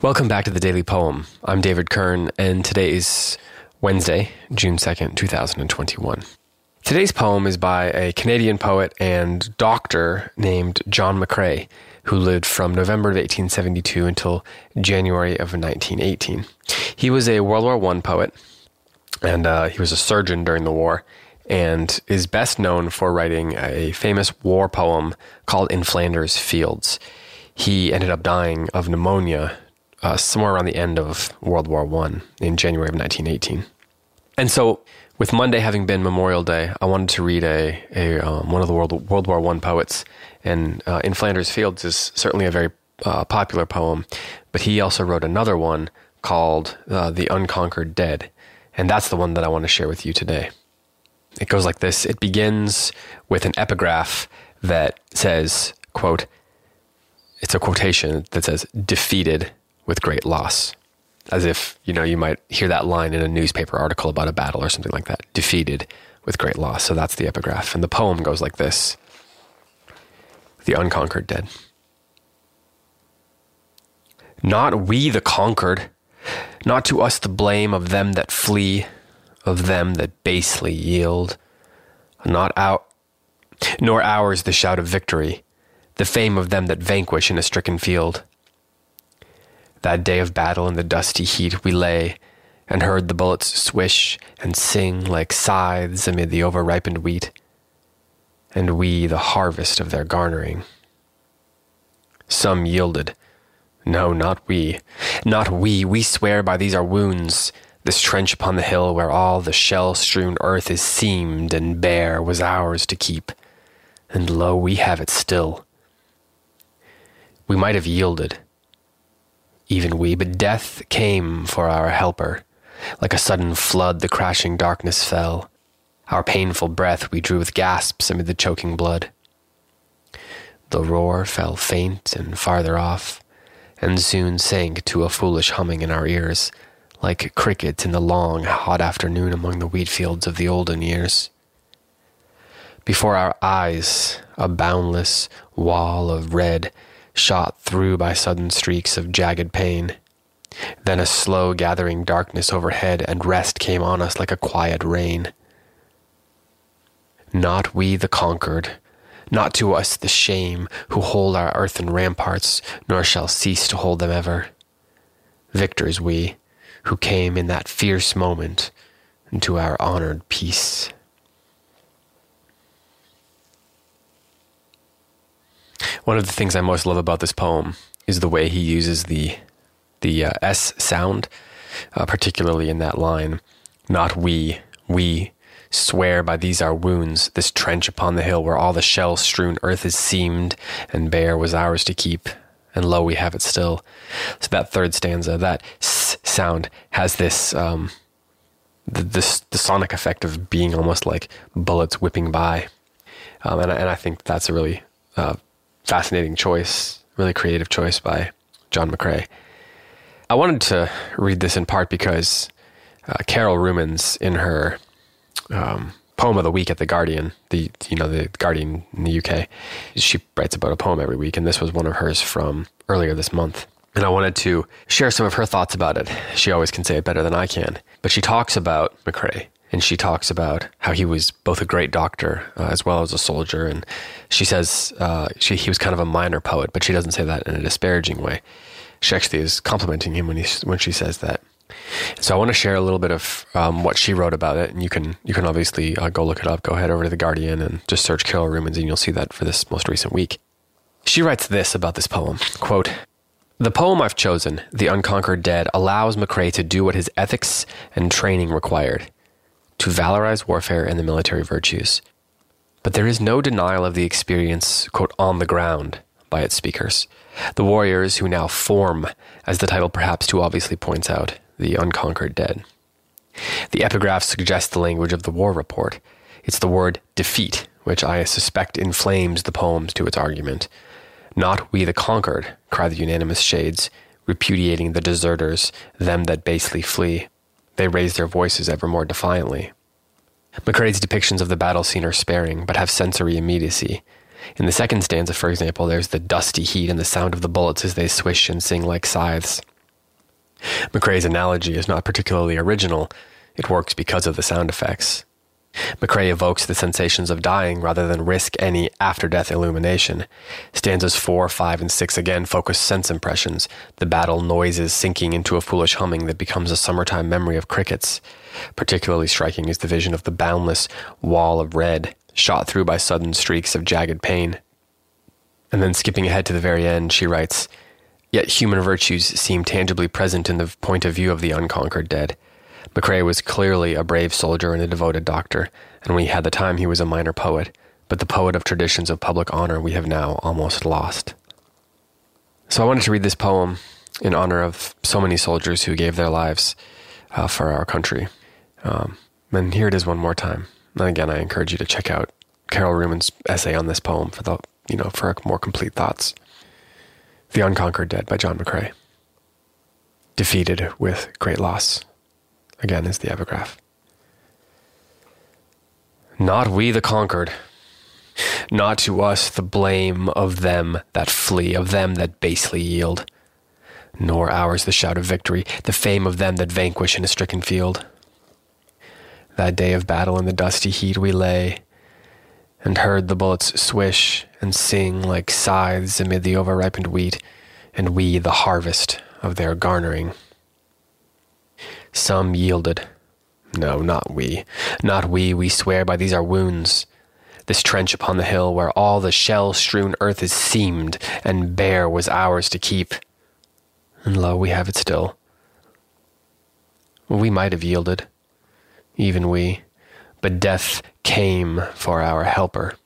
Welcome back to the Daily Poem. I'm David Kern, and today is Wednesday, June 2nd, 2021. Today's poem is by a Canadian poet and doctor named John McCrae, who lived from November of 1872 until January of 1918. He was a World War I poet, and uh, he was a surgeon during the war, and is best known for writing a famous war poem called In Flanders Fields. He ended up dying of pneumonia uh, somewhere around the end of World War One in January of 1918. And so, with Monday having been Memorial Day, I wanted to read a, a um, one of the World World War One poets, and uh, in Flanders Fields is certainly a very uh, popular poem, but he also wrote another one called uh, "The Unconquered Dead," and that's the one that I want to share with you today. It goes like this: It begins with an epigraph that says, "quote." It's a quotation that says, "Defeated with great loss. As if, you know, you might hear that line in a newspaper article about a battle or something like that. Defeated with great loss. So that's the epigraph. And the poem goes like this The Unconquered Dead. Not we the conquered, not to us the blame of them that flee, of them that basely yield, not out, nor ours the shout of victory, the fame of them that vanquish in a stricken field. That day of battle in the dusty heat we lay and heard the bullets swish and sing like scythes amid the overripened wheat, and we the harvest of their garnering. Some yielded. No, not we. Not we. We swear by these our wounds. This trench upon the hill where all the shell strewn earth is seamed and bare was ours to keep. And lo, we have it still. We might have yielded even we, but death came for our helper. Like a sudden flood, the crashing darkness fell. Our painful breath we drew with gasps amid the choking blood. The roar fell faint and farther off, and soon sank to a foolish humming in our ears, like crickets in the long, hot afternoon among the wheat fields of the olden years. Before our eyes, a boundless wall of red shot through by sudden streaks of jagged pain. Then a slow gathering darkness overhead, and rest came on us like a quiet rain. Not we the conquered, not to us the shame, who hold our earthen ramparts, nor shall cease to hold them ever. Victors we, who came in that fierce moment into our honored peace. One of the things I most love about this poem is the way he uses the the uh, S sound, uh, particularly in that line. Not we, we swear by these our wounds, this trench upon the hill where all the shell strewn earth is seamed and bare was ours to keep, and lo, we have it still. So that third stanza, that S sound has this, um, the, this, the sonic effect of being almost like bullets whipping by. Um, and, and I think that's a really uh, fascinating choice, really creative choice by John McCrae. I wanted to read this in part because uh, Carol Rumens, in her um, poem of the week at the Guardian, the you know the Guardian in the UK, she writes about a poem every week, and this was one of hers from earlier this month. And I wanted to share some of her thoughts about it. She always can say it better than I can, but she talks about McCrae and she talks about how he was both a great doctor uh, as well as a soldier. And she says uh, she, he was kind of a minor poet, but she doesn't say that in a disparaging way. She actually is complimenting him when he when she says that. So I want to share a little bit of um, what she wrote about it, and you can you can obviously uh, go look it up. Go head over to the Guardian and just search Carol Rumens, and you'll see that for this most recent week. She writes this about this poem: "Quote." The poem I've chosen, The Unconquered Dead, allows McCrae to do what his ethics and training required to valorize warfare and the military virtues. But there is no denial of the experience, quote, on the ground by its speakers. The warriors who now form, as the title perhaps too obviously points out, the unconquered dead. The epigraph suggests the language of the war report. It's the word defeat, which I suspect inflames the poems to its argument. Not we the conquered, cry the unanimous shades, repudiating the deserters, them that basely flee. They raise their voices ever more defiantly. McCrae's depictions of the battle scene are sparing, but have sensory immediacy. In the second stanza, for example, there's the dusty heat and the sound of the bullets as they swish and sing like scythes. McCrae's analogy is not particularly original, it works because of the sound effects. McCrae evokes the sensations of dying rather than risk any after death illumination. Stanzas 4, 5, and 6 again focus sense impressions, the battle noises sinking into a foolish humming that becomes a summertime memory of crickets. Particularly striking is the vision of the boundless wall of red, shot through by sudden streaks of jagged pain. And then skipping ahead to the very end, she writes, Yet human virtues seem tangibly present in the point of view of the unconquered dead. McCrae was clearly a brave soldier and a devoted doctor, and when he had the time he was a minor poet, but the poet of traditions of public honor we have now almost lost. So I wanted to read this poem in honor of so many soldiers who gave their lives uh, for our country. Um, and here it is one more time. And again, I encourage you to check out Carol Rumens' essay on this poem for the you know for more complete thoughts. The Unconquered Dead by John McCrae. Defeated with great loss again is the epigraph. Not we the conquered, not to us the blame of them that flee, of them that basely yield, nor ours the shout of victory, the fame of them that vanquish in a stricken field. That day of battle in the dusty heat we lay, and heard the bullets swish and sing like scythes amid the overripened wheat, and we the harvest of their garnering. Some yielded. No, not we. Not we, we swear by these our wounds. This trench upon the hill where all the shell strewn earth is seamed and bare was ours to keep. And lo, we have it still. We might have yielded, even we, but death came for our helper.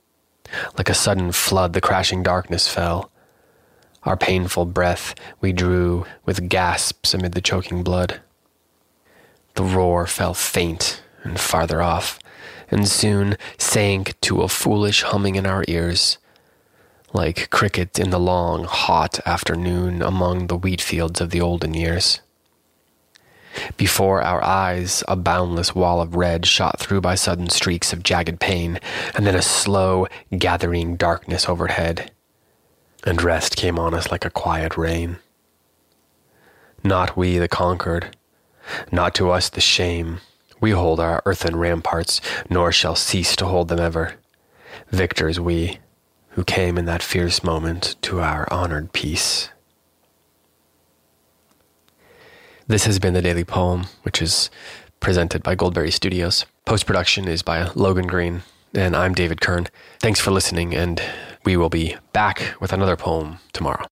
Like a sudden flood, the crashing darkness fell. Our painful breath we drew with gasps amid the choking blood. The roar fell faint and farther off, and soon sank to a foolish humming in our ears, like cricket in the long, hot afternoon among the wheat fields of the olden years. Before our eyes, a boundless wall of red shot through by sudden streaks of jagged pain, and then a slow, gathering darkness overhead, and rest came on us like a quiet rain. Not we the conquered, not to us the shame. We hold our earthen ramparts, nor shall cease to hold them ever. Victors we, who came in that fierce moment to our honored peace. This has been the Daily Poem, which is presented by Goldberry Studios. Post production is by Logan Green, and I'm David Kern. Thanks for listening, and we will be back with another poem tomorrow.